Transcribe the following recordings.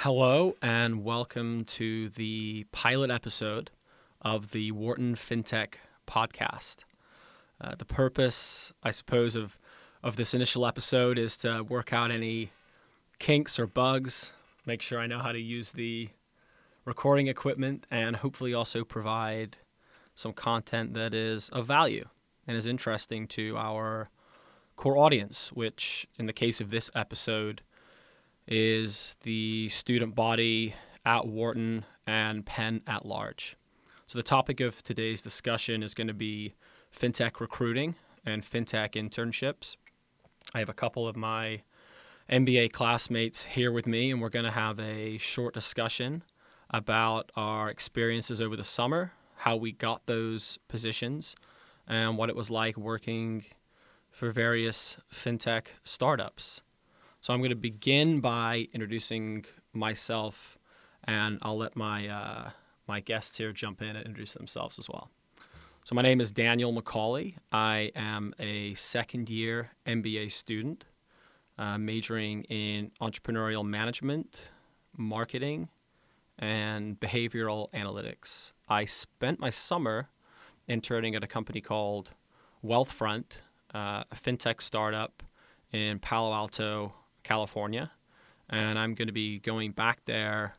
Hello, and welcome to the pilot episode of the Wharton FinTech podcast. Uh, the purpose, I suppose, of, of this initial episode is to work out any kinks or bugs, make sure I know how to use the recording equipment, and hopefully also provide some content that is of value and is interesting to our core audience, which in the case of this episode is the student body at Wharton and Penn at large. So, the topic of today's discussion is going to be fintech recruiting and fintech internships. I have a couple of my MBA classmates here with me, and we're going to have a short discussion about our experiences over the summer, how we got those positions, and what it was like working for various fintech startups. So I'm going to begin by introducing myself, and I'll let my uh, my guests here jump in and introduce themselves as well. So my name is Daniel McCauley. I am a second year MBA student, uh, majoring in entrepreneurial management, marketing, and behavioral analytics. I spent my summer interning at a company called Wealthfront, uh, a fintech startup in Palo Alto, California, and I'm going to be going back there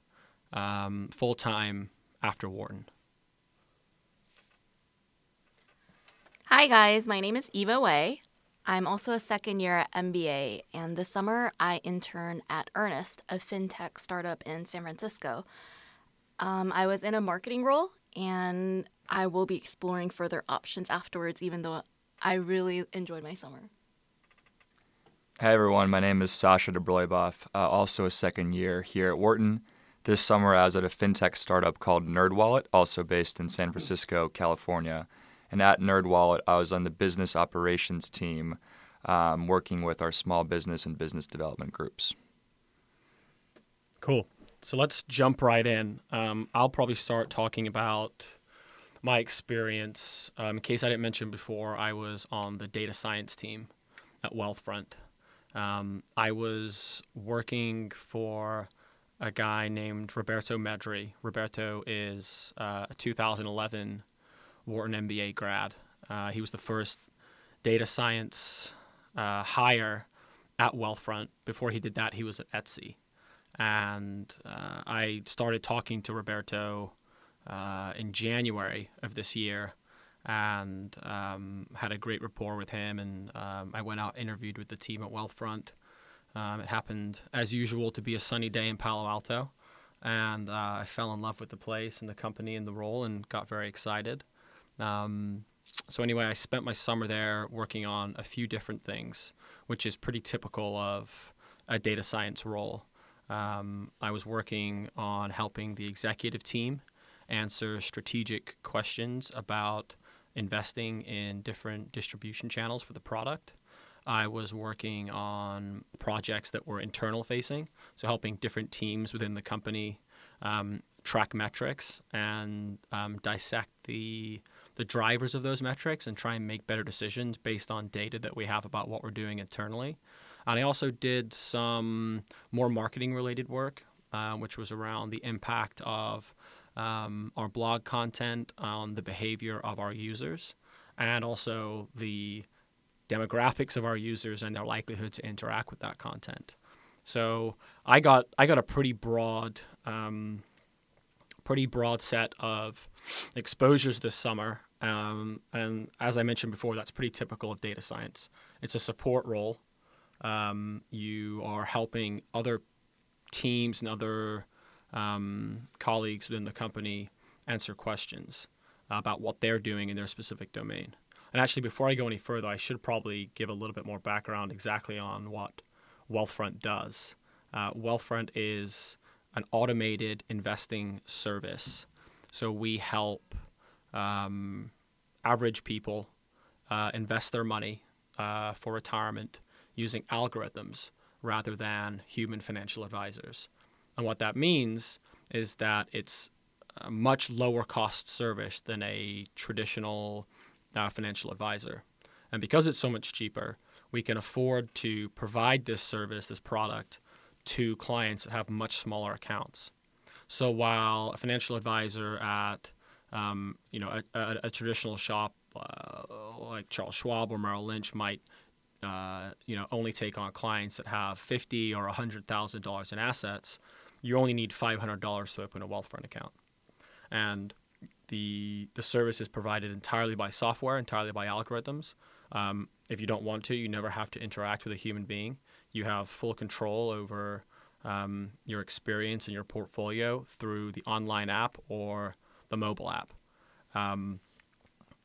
um, full time after Wharton. Hi, guys. My name is Eva Way. I'm also a second year at MBA, and this summer I intern at Earnest, a fintech startup in San Francisco. Um, I was in a marketing role, and I will be exploring further options afterwards, even though I really enjoyed my summer. Hey everyone, my name is Sasha Dobrolyubov, uh, also a second year here at Wharton. This summer I was at a fintech startup called NerdWallet, also based in San Francisco, California. And at NerdWallet, I was on the business operations team, um, working with our small business and business development groups. Cool. So let's jump right in. Um, I'll probably start talking about my experience. Um, in case I didn't mention before, I was on the data science team at Wealthfront. Um, I was working for a guy named Roberto Medri. Roberto is uh, a 2011 Wharton MBA grad. Uh, he was the first data science uh, hire at Wealthfront. Before he did that, he was at Etsy. And uh, I started talking to Roberto uh, in January of this year and um, had a great rapport with him. And um, I went out, interviewed with the team at Wealthfront. Um, it happened, as usual, to be a sunny day in Palo Alto. And uh, I fell in love with the place and the company and the role and got very excited. Um, so, anyway, I spent my summer there working on a few different things, which is pretty typical of a data science role. Um, I was working on helping the executive team answer strategic questions about investing in different distribution channels for the product. I was working on projects that were internal facing, so helping different teams within the company um, track metrics and um, dissect the the drivers of those metrics and try and make better decisions based on data that we have about what we're doing internally. And I also did some more marketing related work, uh, which was around the impact of um, our blog content on the behavior of our users and also the demographics of our users and their likelihood to interact with that content. So I got I got a pretty broad um, pretty broad set of exposures this summer, um, and as I mentioned before, that's pretty typical of data science. It's a support role. Um, you are helping other teams and other um, colleagues within the company answer questions about what they're doing in their specific domain. And actually, before I go any further, I should probably give a little bit more background exactly on what Wealthfront does. Uh, Wealthfront is an automated investing service. So we help um, average people uh, invest their money uh, for retirement using algorithms rather than human financial advisors. And what that means is that it's a much lower cost service than a traditional uh, financial advisor. And because it's so much cheaper, we can afford to provide this service, this product, to clients that have much smaller accounts. So while a financial advisor at um, you know a, a, a traditional shop uh, like Charles Schwab or Merrill Lynch might uh, you know only take on clients that have fifty or hundred thousand dollars in assets, you only need five hundred dollars to open a Wealthfront account, and the the service is provided entirely by software, entirely by algorithms. Um, if you don't want to, you never have to interact with a human being. You have full control over um, your experience and your portfolio through the online app or the mobile app. Um,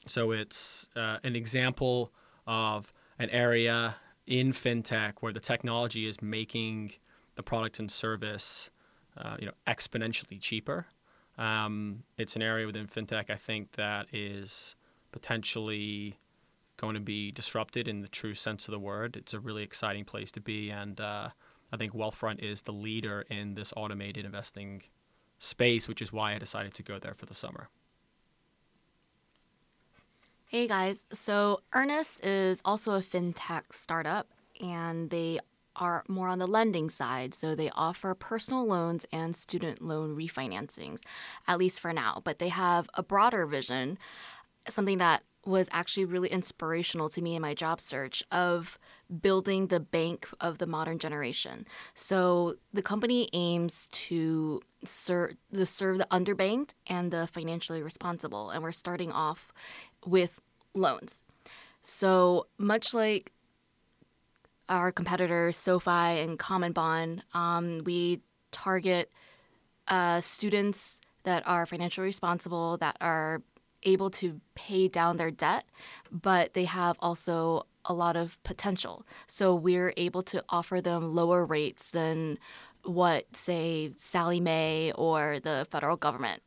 so it's uh, an example of an area in fintech where the technology is making the product and service, uh, you know, exponentially cheaper. Um, it's an area within fintech I think that is potentially going to be disrupted in the true sense of the word. It's a really exciting place to be, and uh, I think Wealthfront is the leader in this automated investing space, which is why I decided to go there for the summer. Hey guys, so Earnest is also a fintech startup and they are more on the lending side. So they offer personal loans and student loan refinancings, at least for now. But they have a broader vision, something that was actually really inspirational to me in my job search of building the bank of the modern generation. So the company aims to serve the serve the underbanked and the financially responsible and we're starting off with loans. So, much like our competitors, SoFi and CommonBond, um, we target uh, students that are financially responsible, that are able to pay down their debt, but they have also a lot of potential. So we're able to offer them lower rates than what, say, Sallie Mae or the federal government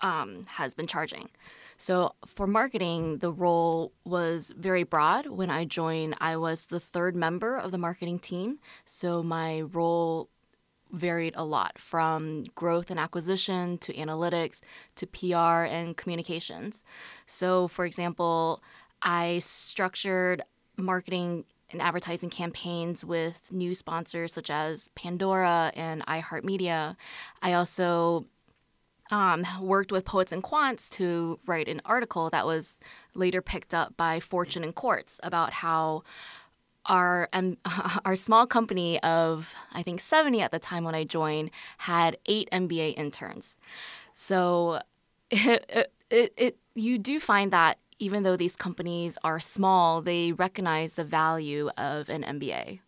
um, has been charging. So for marketing, the role was very broad. When I joined, I was the third member of the marketing team. So my role varied a lot from growth and acquisition to analytics to PR and communications. So, for example, I structured marketing and advertising campaigns with new sponsors such as Pandora and iHeartMedia. I also um, worked with poets and quants to write an article that was later picked up by Fortune and Quartz about how our um, our small company of I think 70 at the time when I joined had eight MBA interns. So it, it, it you do find that even though these companies are small, they recognize the value of an MBA.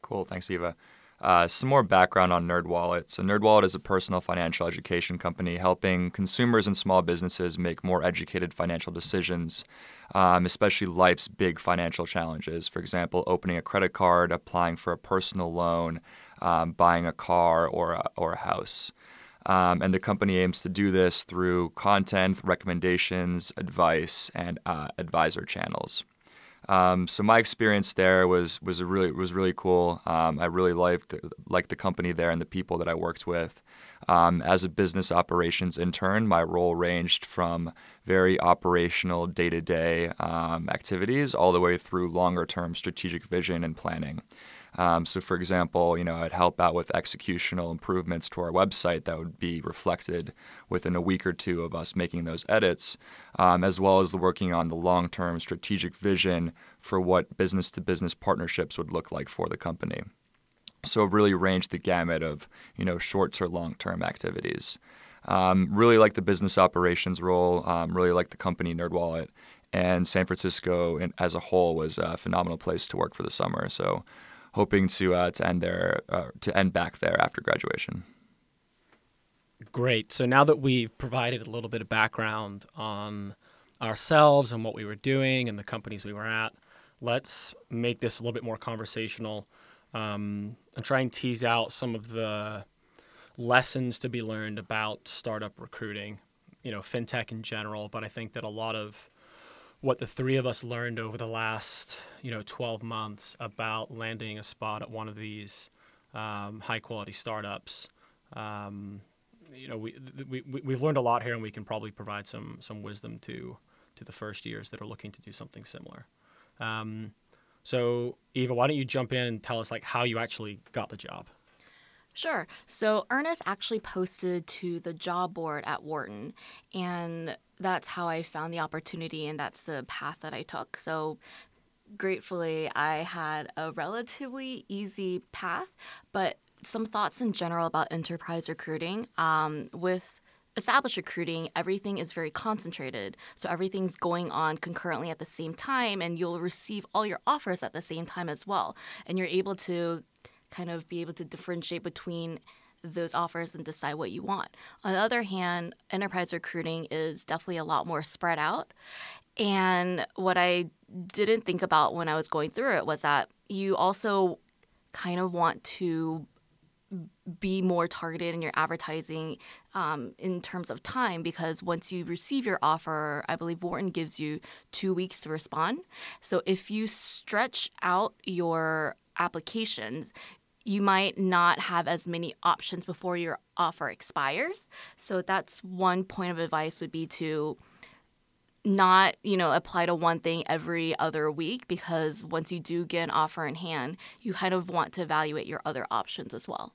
Cool, thanks, Eva. Uh, some more background on NerdWallet. So, NerdWallet is a personal financial education company helping consumers and small businesses make more educated financial decisions, um, especially life's big financial challenges. For example, opening a credit card, applying for a personal loan, um, buying a car or a, or a house. Um, and the company aims to do this through content, recommendations, advice, and uh, advisor channels. Um, so my experience there was was really was really cool. Um, I really liked liked the company there and the people that I worked with. Um, as a business operations intern, my role ranged from very operational day to day activities all the way through longer term strategic vision and planning. Um, so, for example, you know, I'd help out with executional improvements to our website that would be reflected within a week or two of us making those edits, um, as well as the working on the long-term strategic vision for what business-to-business partnerships would look like for the company. So, really ranged the gamut of you know short to long-term activities. Um, really like the business operations role. Um, really like the company NerdWallet, and San Francisco as a whole was a phenomenal place to work for the summer. So hoping to uh, to end there uh, to end back there after graduation. Great. So now that we've provided a little bit of background on ourselves and what we were doing and the companies we were at, let's make this a little bit more conversational um, and try and tease out some of the lessons to be learned about startup recruiting, you know, fintech in general. But I think that a lot of what the three of us learned over the last you know 12 months about landing a spot at one of these um, high quality startups. Um, you know, we, we we've learned a lot here, and we can probably provide some some wisdom to to the first years that are looking to do something similar. Um, So, Eva, why don't you jump in and tell us like how you actually got the job? Sure. So Earnest actually posted to the job board at Wharton, and that's how I found the opportunity, and that's the path that I took. So gratefully, I had a relatively easy path, but some thoughts in general about enterprise recruiting. Um, with established recruiting, everything is very concentrated. So everything's going on concurrently at the same time, and you'll receive all your offers at the same time as well. And you're able to kind of be able to differentiate between those offers and decide what you want. On the other hand, enterprise recruiting is definitely a lot more spread out. And what I didn't think about when I was going through it was that you also kind of want to be more targeted in your advertising um, in terms of time because once you receive your offer, I believe Wharton gives you two weeks to respond. So if you stretch out your applications, you might not have as many options before your offer expires. So that's one point of advice would be to not, you know, apply to one thing every other week because once you do get an offer in hand, you kind of want to evaluate your other options as well.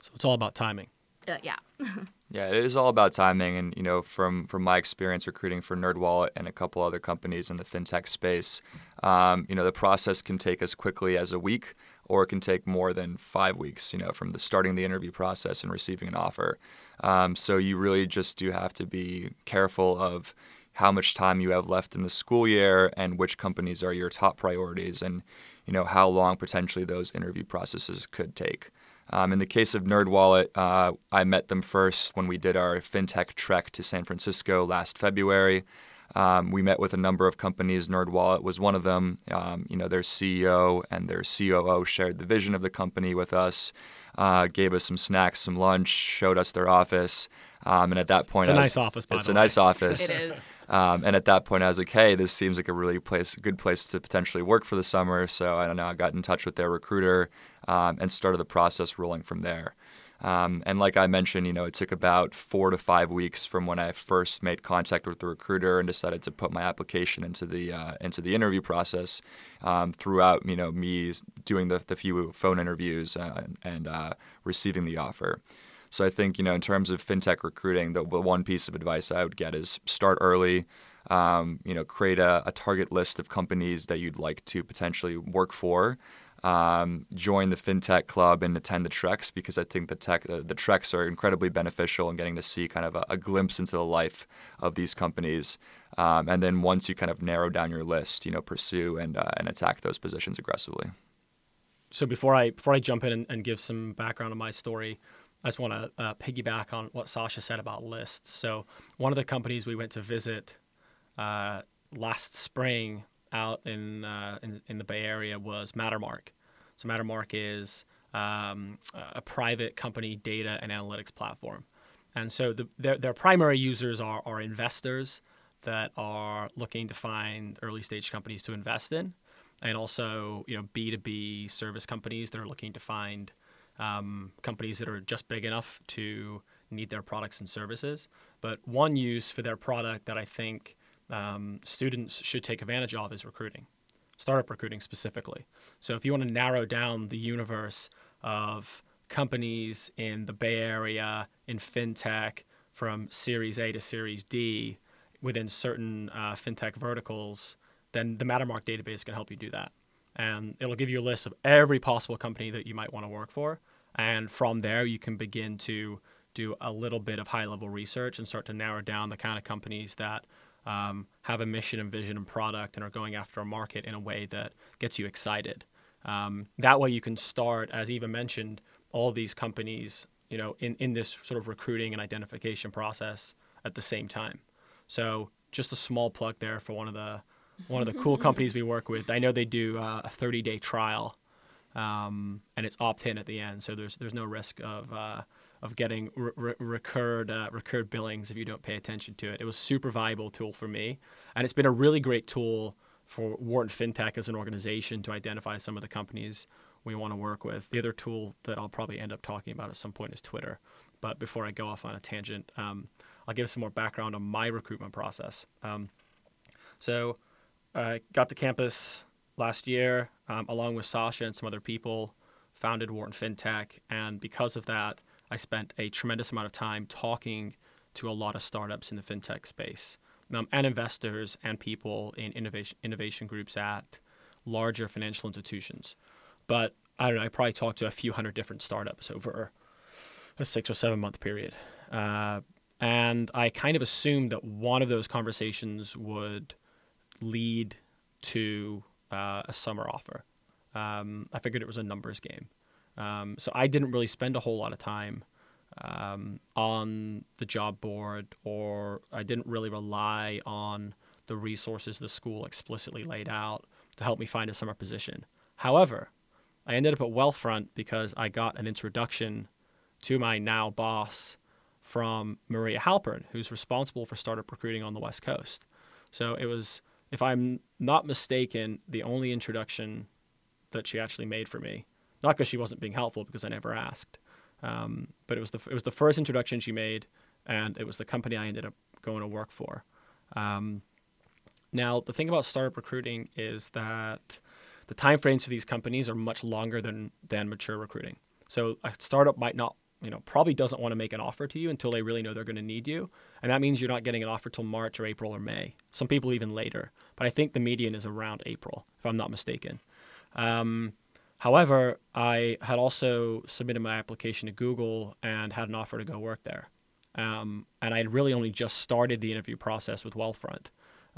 So it's all about timing. Uh, yeah. yeah, it is all about timing, and you know, from from my experience recruiting for NerdWallet and a couple other companies in the fintech space, um, you know, the process can take as quickly as a week or it can take more than five weeks, you know, from the starting the interview process and receiving an offer. Um, so you really just do have to be careful of how much time you have left in the school year and which companies are your top priorities and, you know, how long potentially those interview processes could take. Um, in the case of NerdWallet, uh, I met them first when we did our fintech trek to San Francisco last February. Um, we met with a number of companies. NerdWallet was one of them. Um, you know, their CEO and their COO shared the vision of the company with us, uh, gave us some snacks, some lunch, showed us their office. Um, and at that point, it's a was, nice office. it's a nice office. It is. Um, and at that point, I was like, "Hey, this seems like a really place, good place to potentially work for the summer." So I don't know. I got in touch with their recruiter um, and started the process rolling from there. Um, and like I mentioned, you know, it took about four to five weeks from when I first made contact with the recruiter and decided to put my application into the uh, into the interview process. Um, throughout, you know, me doing the, the few phone interviews uh, and uh, receiving the offer. So I think, you know, in terms of fintech recruiting, the, one piece of advice I would get is start early. Um, you know, create a, a target list of companies that you'd like to potentially work for um, join the fintech club and attend the treks because I think the tech uh, the treks are incredibly beneficial in getting to see kind of a, a glimpse into the life of these companies. Um, and then once you kind of narrow down your list, you know, pursue and uh, and attack those positions aggressively. So before I before I jump in and, and give some background on my story, I just want to uh, piggyback on what Sasha said about lists. So one of the companies we went to visit uh, last spring out in, uh, in, in the Bay Area was Mattermark. So Mattermark is um, a private company data and analytics platform, and so the, their their primary users are are investors that are looking to find early stage companies to invest in, and also you know B two B service companies that are looking to find um, companies that are just big enough to need their products and services. But one use for their product that I think um, students should take advantage of is recruiting, startup recruiting specifically. So if you want to narrow down the universe of companies in the Bay Area in fintech from Series A to Series D within certain uh, fintech verticals, then the Mattermark database can help you do that. And it'll give you a list of every possible company that you might want to work for. And from there, you can begin to do a little bit of high level research and start to narrow down the kind of companies that um, have a mission and vision and product and are going after a market in a way that gets you excited. Um, that way, you can start, as Eva mentioned, all these companies, you know, in, in this sort of recruiting and identification process at the same time. So, just a small plug there for one of the one of the cool companies we work with. I know they do uh, a 30 day trial, um, and it's opt in at the end, so there's there's no risk of uh, of getting re- recurred uh, recurred billings if you don't pay attention to it. It was a super valuable tool for me, and it's been a really great tool for Wharton FinTech as an organization to identify some of the companies we want to work with. The other tool that I'll probably end up talking about at some point is Twitter. But before I go off on a tangent, um, I'll give some more background on my recruitment process. Um, so I got to campus last year, um, along with Sasha and some other people, founded Wharton FinTech. And because of that, I spent a tremendous amount of time talking to a lot of startups in the fintech space um, and investors and people in innovation, innovation groups at larger financial institutions. But I don't know, I probably talked to a few hundred different startups over a six or seven month period. Uh, and I kind of assumed that one of those conversations would lead to uh, a summer offer. Um, I figured it was a numbers game. Um, so I didn't really spend a whole lot of time um, on the job board, or I didn't really rely on the resources the school explicitly laid out to help me find a summer position. However, I ended up at Wealthfront because I got an introduction to my now boss from Maria Halpern, who's responsible for startup recruiting on the West Coast. So it was, if I'm not mistaken, the only introduction that she actually made for me. Not because she wasn't being helpful, because I never asked. Um, but it was the it was the first introduction she made, and it was the company I ended up going to work for. Um, now the thing about startup recruiting is that the time frames for these companies are much longer than than mature recruiting. So a startup might not you know probably doesn't want to make an offer to you until they really know they're going to need you and that means you're not getting an offer till march or april or may some people even later but i think the median is around april if i'm not mistaken um, however i had also submitted my application to google and had an offer to go work there. Um, and i had really only just started the interview process with wealthfront.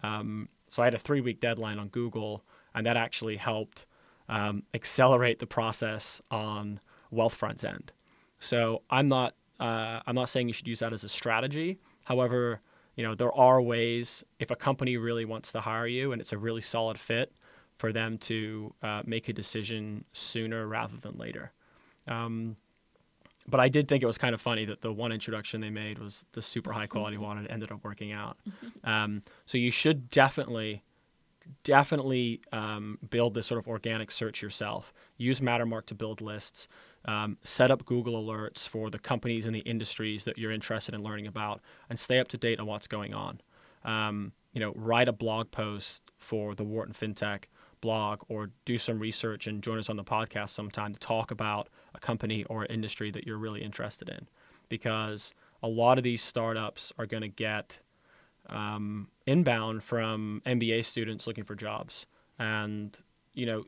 Um, so i had a three week deadline on google and that actually helped um, accelerate the process on wealthfront's end. So I'm not uh, I'm not saying you should use that as a strategy. However, you know there are ways if a company really wants to hire you and it's a really solid fit for them to uh, make a decision sooner rather than later. Um, but I did think it was kind of funny that the one introduction they made was the super high quality one and it ended up working out. Um, so you should definitely, definitely um, build this sort of organic search yourself. Use Mattermark to build lists um, set up Google alerts for the companies and the industries that you're interested in learning about, and stay up to date on what's going on. Um, you know, write a blog post for the Wharton FinTech blog, or do some research and join us on the podcast sometime to talk about a company or industry that you're really interested in, because a lot of these startups are going to get um, inbound from MBA students looking for jobs, and you know,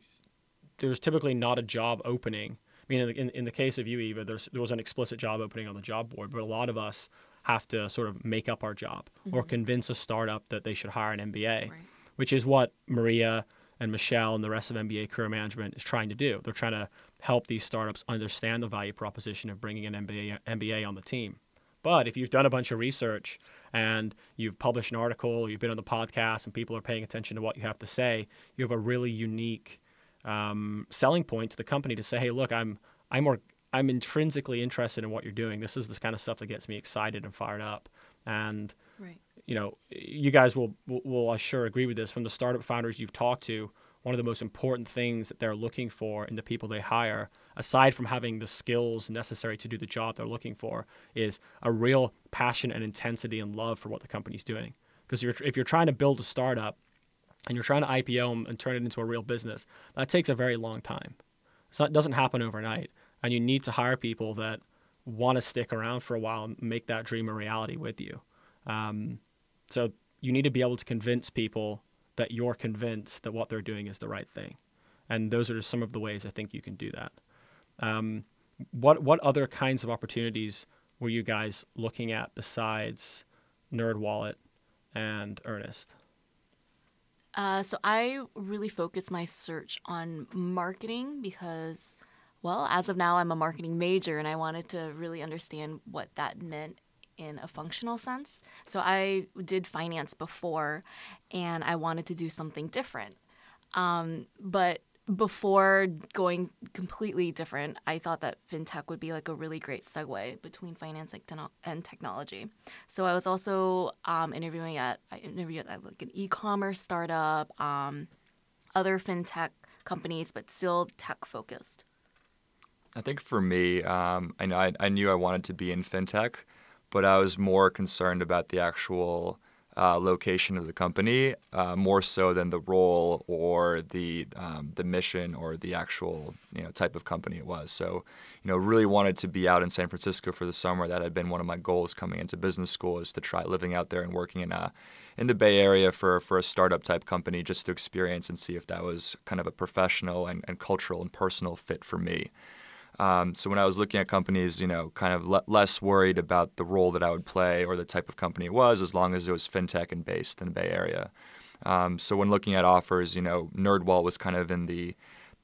there's typically not a job opening I mean, in, in the case of you, Eva, there was an explicit job opening on the job board, but a lot of us have to sort of make up our job mm-hmm. or convince a startup that they should hire an MBA, right. which is what Maria and Michelle and the rest of MBA career management is trying to do. They're trying to help these startups understand the value proposition of bringing an MBA, MBA on the team. But if you've done a bunch of research and you've published an article, you've been on the podcast, and people are paying attention to what you have to say, you have a really unique um, selling point to the company to say, hey, look, I'm I'm more I'm intrinsically interested in what you're doing. This is the kind of stuff that gets me excited and fired up. And right. You know, you guys will, will I sure agree with this. From the startup founders you've talked to, one of the most important things that they're looking for in the people they hire, aside from having the skills necessary to do the job they're looking for, is a real passion and intensity and love for what the company's doing. Because if you're trying to build a startup and you're trying to IPO and turn it into a real business, that takes a very long time. So it doesn't happen overnight. And you need to hire people that want to stick around for a while and make that dream a reality with you. Um, so you need to be able to convince people that you're convinced that what they're doing is the right thing. And those are just some of the ways I think you can do that. Um, what what other kinds of opportunities were you guys looking at besides NerdWallet and Earnest? Uh, so I really focus my search on marketing because, well, as of now, I'm a marketing major and I wanted to really understand what that meant in a functional sense. So I did finance before and I wanted to do something different. Um, but before going completely different, I thought that fintech would be like a really great segue between finance and technology. So I was also um, interviewing at I interviewed at like an e-commerce startup, um, other fintech companies, but still tech focused. I think for me, um, I know I, I, knew I wanted to be in fintech, but I was more concerned about the actual uh, location of the company, uh, more so than the role or the um, the mission or the actual you know type of company it was. So, you know, really wanted to be out in San Francisco for the summer. That had been one of my goals coming into business school is to try living out there and working in a in the Bay Area for for a startup type company just to experience and see if that was kind of a professional and, and cultural and personal fit for me. Um, so when I was looking at companies, you know, kind of le- less worried about the role that I would play or the type of company it was, as long as it was fintech and based in the Bay Area. Um, so when looking at offers, you know, NerdWallet was kind of in the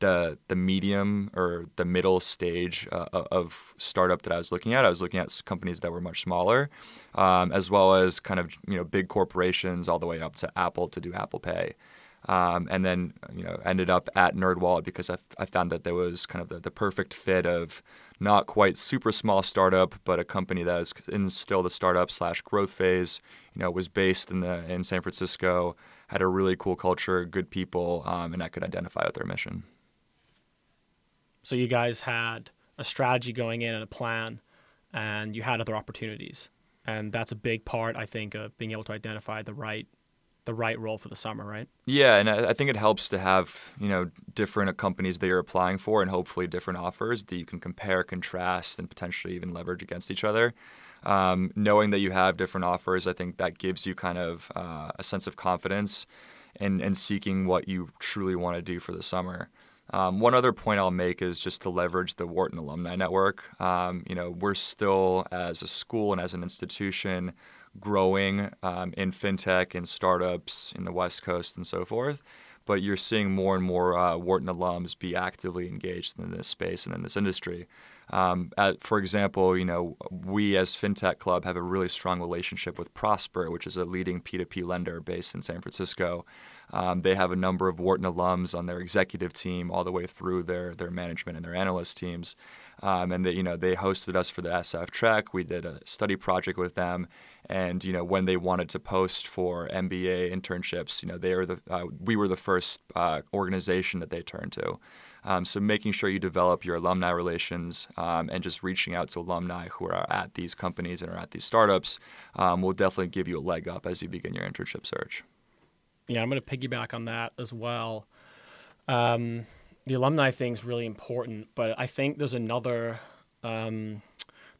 the the medium or the middle stage uh, of startup that I was looking at. I was looking at companies that were much smaller, um, as well as kind of you know big corporations all the way up to Apple to do Apple Pay. Um, and then you know ended up at NerdWallet because I, found that there was kind of the, the perfect fit of not quite super small startup, but a company that is in still the startup slash growth phase. You know, was based in the in San Francisco, had a really cool culture, good people, um, and I could identify with their mission. So you guys had a strategy going in and a plan, and you had other opportunities, and that's a big part, I think, of being able to identify the right the right role for the summer, right? Yeah, and I, think it helps to have you know different companies that you're applying for, and hopefully different offers that you can compare, contrast, and potentially even leverage against each other. Um, knowing that you have different offers, I think that gives you kind of uh, a sense of confidence and and seeking what you truly want to do for the summer. Um, one other point I'll make is just to leverage the Wharton Alumni Network. Um, you know, we're still as a school and as an institution growing um, in fintech and startups in the West Coast and so forth. But you're seeing more and more uh, Wharton alums be actively engaged in this space and in this industry. Um, at, for example, you know, we as FinTech Club have a really strong relationship with Prosper, which is a leading P2P lender based in San Francisco. Um, they have a number of Wharton alums on their executive team, all the way through their their management and their analyst teams. Um, and they, you know, they hosted us for the SF Trek. We did a study project with them, and you know, when they wanted to post for MBA internships, you know, they were the uh, we were the first uh, organization that they turned to. Um, so making sure you develop your alumni relations um, and just reaching out to alumni who are at these companies and are at these startups um, will definitely give you a leg up as you begin your internship search. Yeah, I'm going to piggyback on that as well. Um, the alumni thing is really important, but I think there's another um,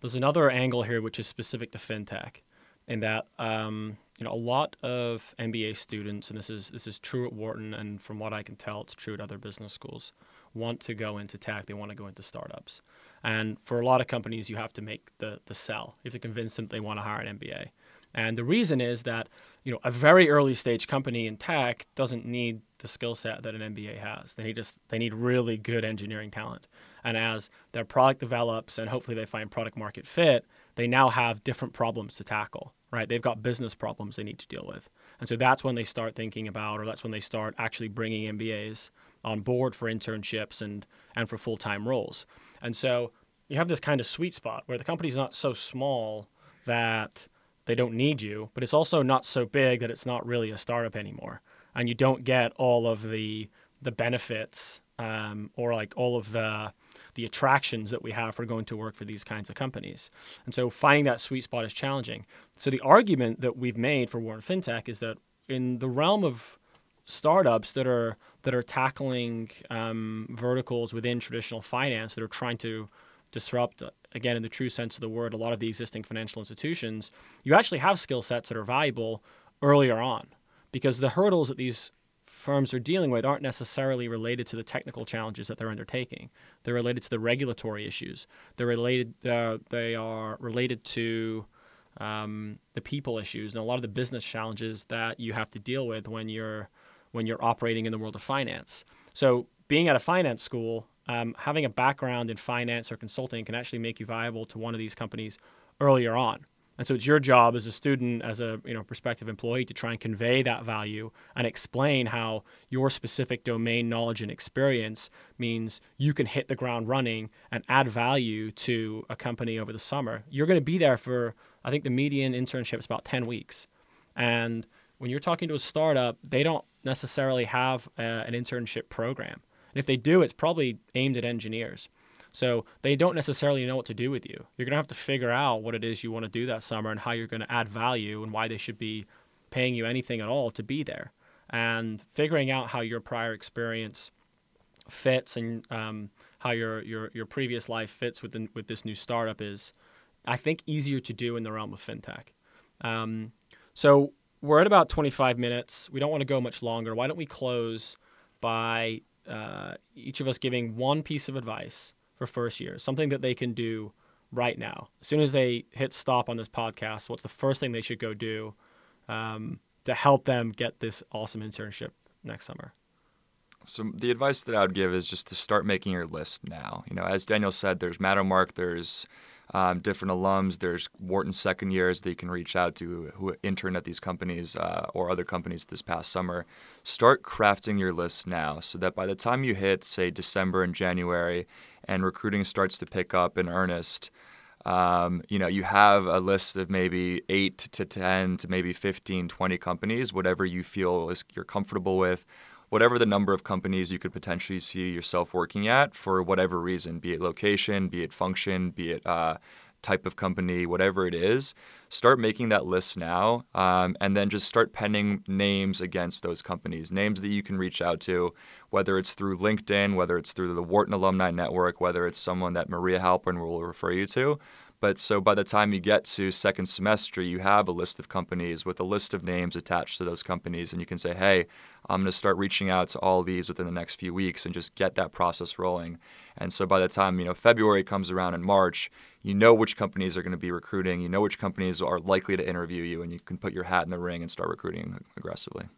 there's another angle here which is specific to fintech, in that um, you know a lot of MBA students, and this is this is true at Wharton, and from what I can tell, it's true at other business schools, want to go into tech. They want to go into startups, and for a lot of companies, you have to make the the sell. You have to convince them they want to hire an MBA, and the reason is that you know a very early stage company in tech doesn't need the skill set that an MBA has. They need just they need really good engineering talent. And as their product develops and hopefully they find product market fit, they now have different problems to tackle, right? They've got business problems they need to deal with. And so that's when they start thinking about or that's when they start actually bringing MBAs on board for internships and and for full-time roles. And so you have this kind of sweet spot where the company's not so small that they don't need you, but it's also not so big that it's not really a startup anymore and you don't get all of the the benefits um, or like all of the the attractions that we have for going to work for these kinds of companies. And so finding that sweet spot is challenging. So the argument that we've made for Wharton FinTech is that in the realm of startups that are that are tackling um, verticals within traditional finance that are trying to disrupt again in the true sense of the word a lot of the existing financial institutions you actually have skill sets that are valuable earlier on because the hurdles that these firms are dealing with aren't necessarily related to the technical challenges that they're undertaking. They're related to the regulatory issues. They're related. Uh, they are related to um, the people issues and a lot of the business challenges that you have to deal with when you're when you're operating in the world of finance. So, being at a finance school, um, having a background in finance or consulting can actually make you viable to one of these companies earlier on. And so it's your job as a student, as a you know prospective employee, to try and convey that value and explain how your specific domain knowledge and experience means you can hit the ground running and add value to a company over the summer. You're going to be there for I think the median internship is about 10 weeks. And when you're talking to a startup, they don't necessarily have a, an internship program. And if they do, it's probably aimed at engineers. So they don't necessarily know what to do with you. You're going to have to figure out what it is you want to do that summer and how you're going to add value and why they should be paying you anything at all to be there. And figuring out how your prior experience fits and um, how your, your your previous life fits with with this new startup is, I think, easier to do in the realm of fintech. Um, so we're at about 25 minutes. We don't want to go much longer. Why don't we close by uh, each of us giving one piece of advice for first years, something that they can do right now. As soon as they hit stop on this podcast, what's the first thing they should go do um, to help them get this awesome internship next summer? So the advice that I would give is just to start making your list now. You know, as Daniel said, there's Mattermark, there's um, different alums, there's Wharton second years that you can reach out to who interned at these companies uh, or other companies this past summer. Start crafting your list now so that by the time you hit, say, December and January, and recruiting starts to pick up in earnest, um, you know, you have a list of maybe eight to 10 to maybe 15, 20 companies, whatever you feel is you're comfortable with whatever the number of companies you could potentially see yourself working at for whatever reason, be it location, be it function, be it uh, type of company, whatever it is, start making that list now um, and then just start penning names against those companies, names that you can reach out to, whether it's through LinkedIn, whether it's through the Wharton Alumni Network, whether it's someone that Maria Halpern will refer you to. But so by the time you get to second semester, you have a list of companies with a list of names attached to those companies, and you can say, hey, I'm going to start reaching out to all these within the next few weeks and just get that process rolling. And so by the time you know February comes around in March, you know which companies are going to be recruiting, you know which companies are likely to interview you, and you can put your hat in the ring and start recruiting aggressively.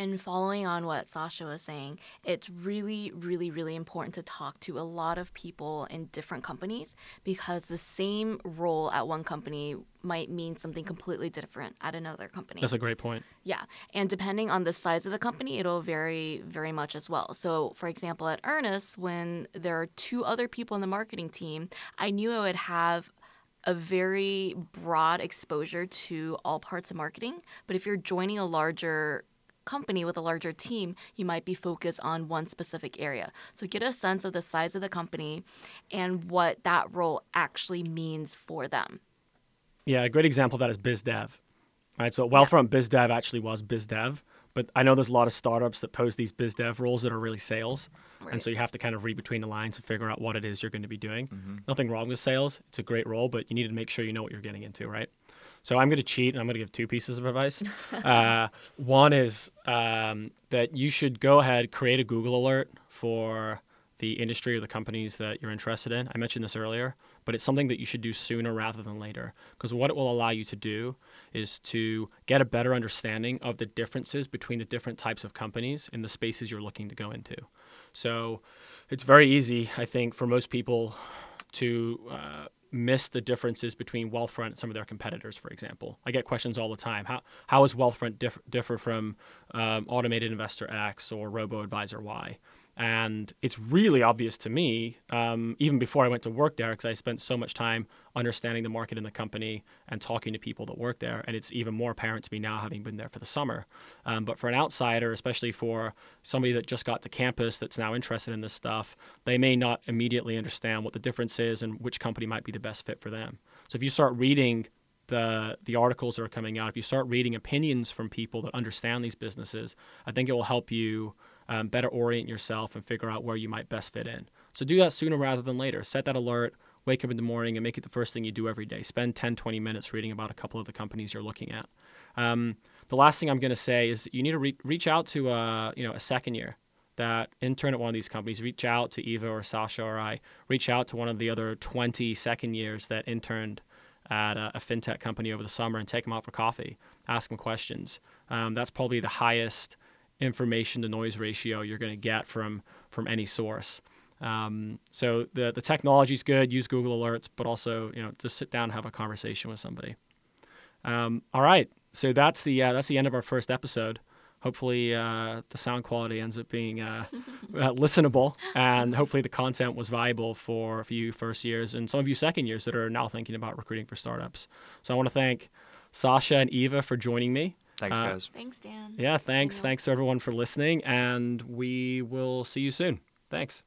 And following on what Sasha was saying, it's really, really, really important to talk to a lot of people in different companies because the same role at one company might mean something completely different at another company. That's a great point. Yeah. And depending on the size of the company, it'll vary very much as well. So, for example, at Earnest, when there are two other people in the marketing team, I knew I would have a very broad exposure to all parts of marketing. But if you're joining a larger company with a larger team, you might be focused on one specific area. So get a sense of the size of the company and what that role actually means for them. Yeah, a great example of that is BizDev. Right, so Wealthfront yeah. BizDev actually was BizDev, but I know there's a lot of startups that post these BizDev roles that are really sales, right. and so you have to kind of read between the lines and figure out what it is you're going to be doing. Mm-hmm. Nothing wrong with sales; it's a great role, but you need to make sure you know what you're getting into, right? So I'm going to cheat and I'm going to give two pieces of advice. uh, one is um, that you should go ahead, create a Google alert for the industry or the companies that you're interested in. I mentioned this earlier, but it's something that you should do sooner rather than later. Because what it will allow you to do is to get a better understanding of the differences between the different types of companies in the spaces you're looking to go into. So it's very easy, I think, for most people to uh, miss the differences between Wealthfront and some of their competitors, for example. I get questions all the time. How, how is Wealthfront diff- differ from um, Automated Investor X or Robo Advisor Y? And it's really obvious to me, um, even before I went to work there, because I spent so much time understanding the market in the company and talking to people that work there. And it's even more apparent to me now, having been there for the summer. Um, but for an outsider, especially for somebody that just got to campus that's now interested in this stuff, they may not immediately understand what the difference is and which company might be the best fit for them. So if you start reading the the articles that are coming out, if you start reading opinions from people that understand these businesses, I think it will help you um, better orient yourself and figure out where you might best fit in. So do that sooner rather than later. Set that alert, wake up in the morning, and make it the first thing you do every day. Spend 10, 20 minutes reading about a couple of the companies you're looking at. Um, the last thing I'm going to say is you need to re- reach out to a, uh, you know, a second year that intern at one of these companies. Reach out to Eva or Sasha or I. Reach out to one of the other 20 second years that interned at a, a fintech company over the summer and take them out for coffee. Ask them questions. Um, that's probably the highest – information to noise ratio you're going to get from from any source. Um, so the the technology is good. Use Google Alerts, but also you know just sit down and have a conversation with somebody. Um, all right, so that's the uh, that's the end of our first episode. Hopefully, uh, the sound quality ends up being uh, uh, listenable, and hopefully the content was viable for, a few first years and some of you second years that are now thinking about recruiting for startups. So I want to thank Sasha and Eva for joining me. Thanks, uh, guys. Thanks, Dan. Yeah, thanks. Thanks to everyone for listening, and we will see you soon. Thanks.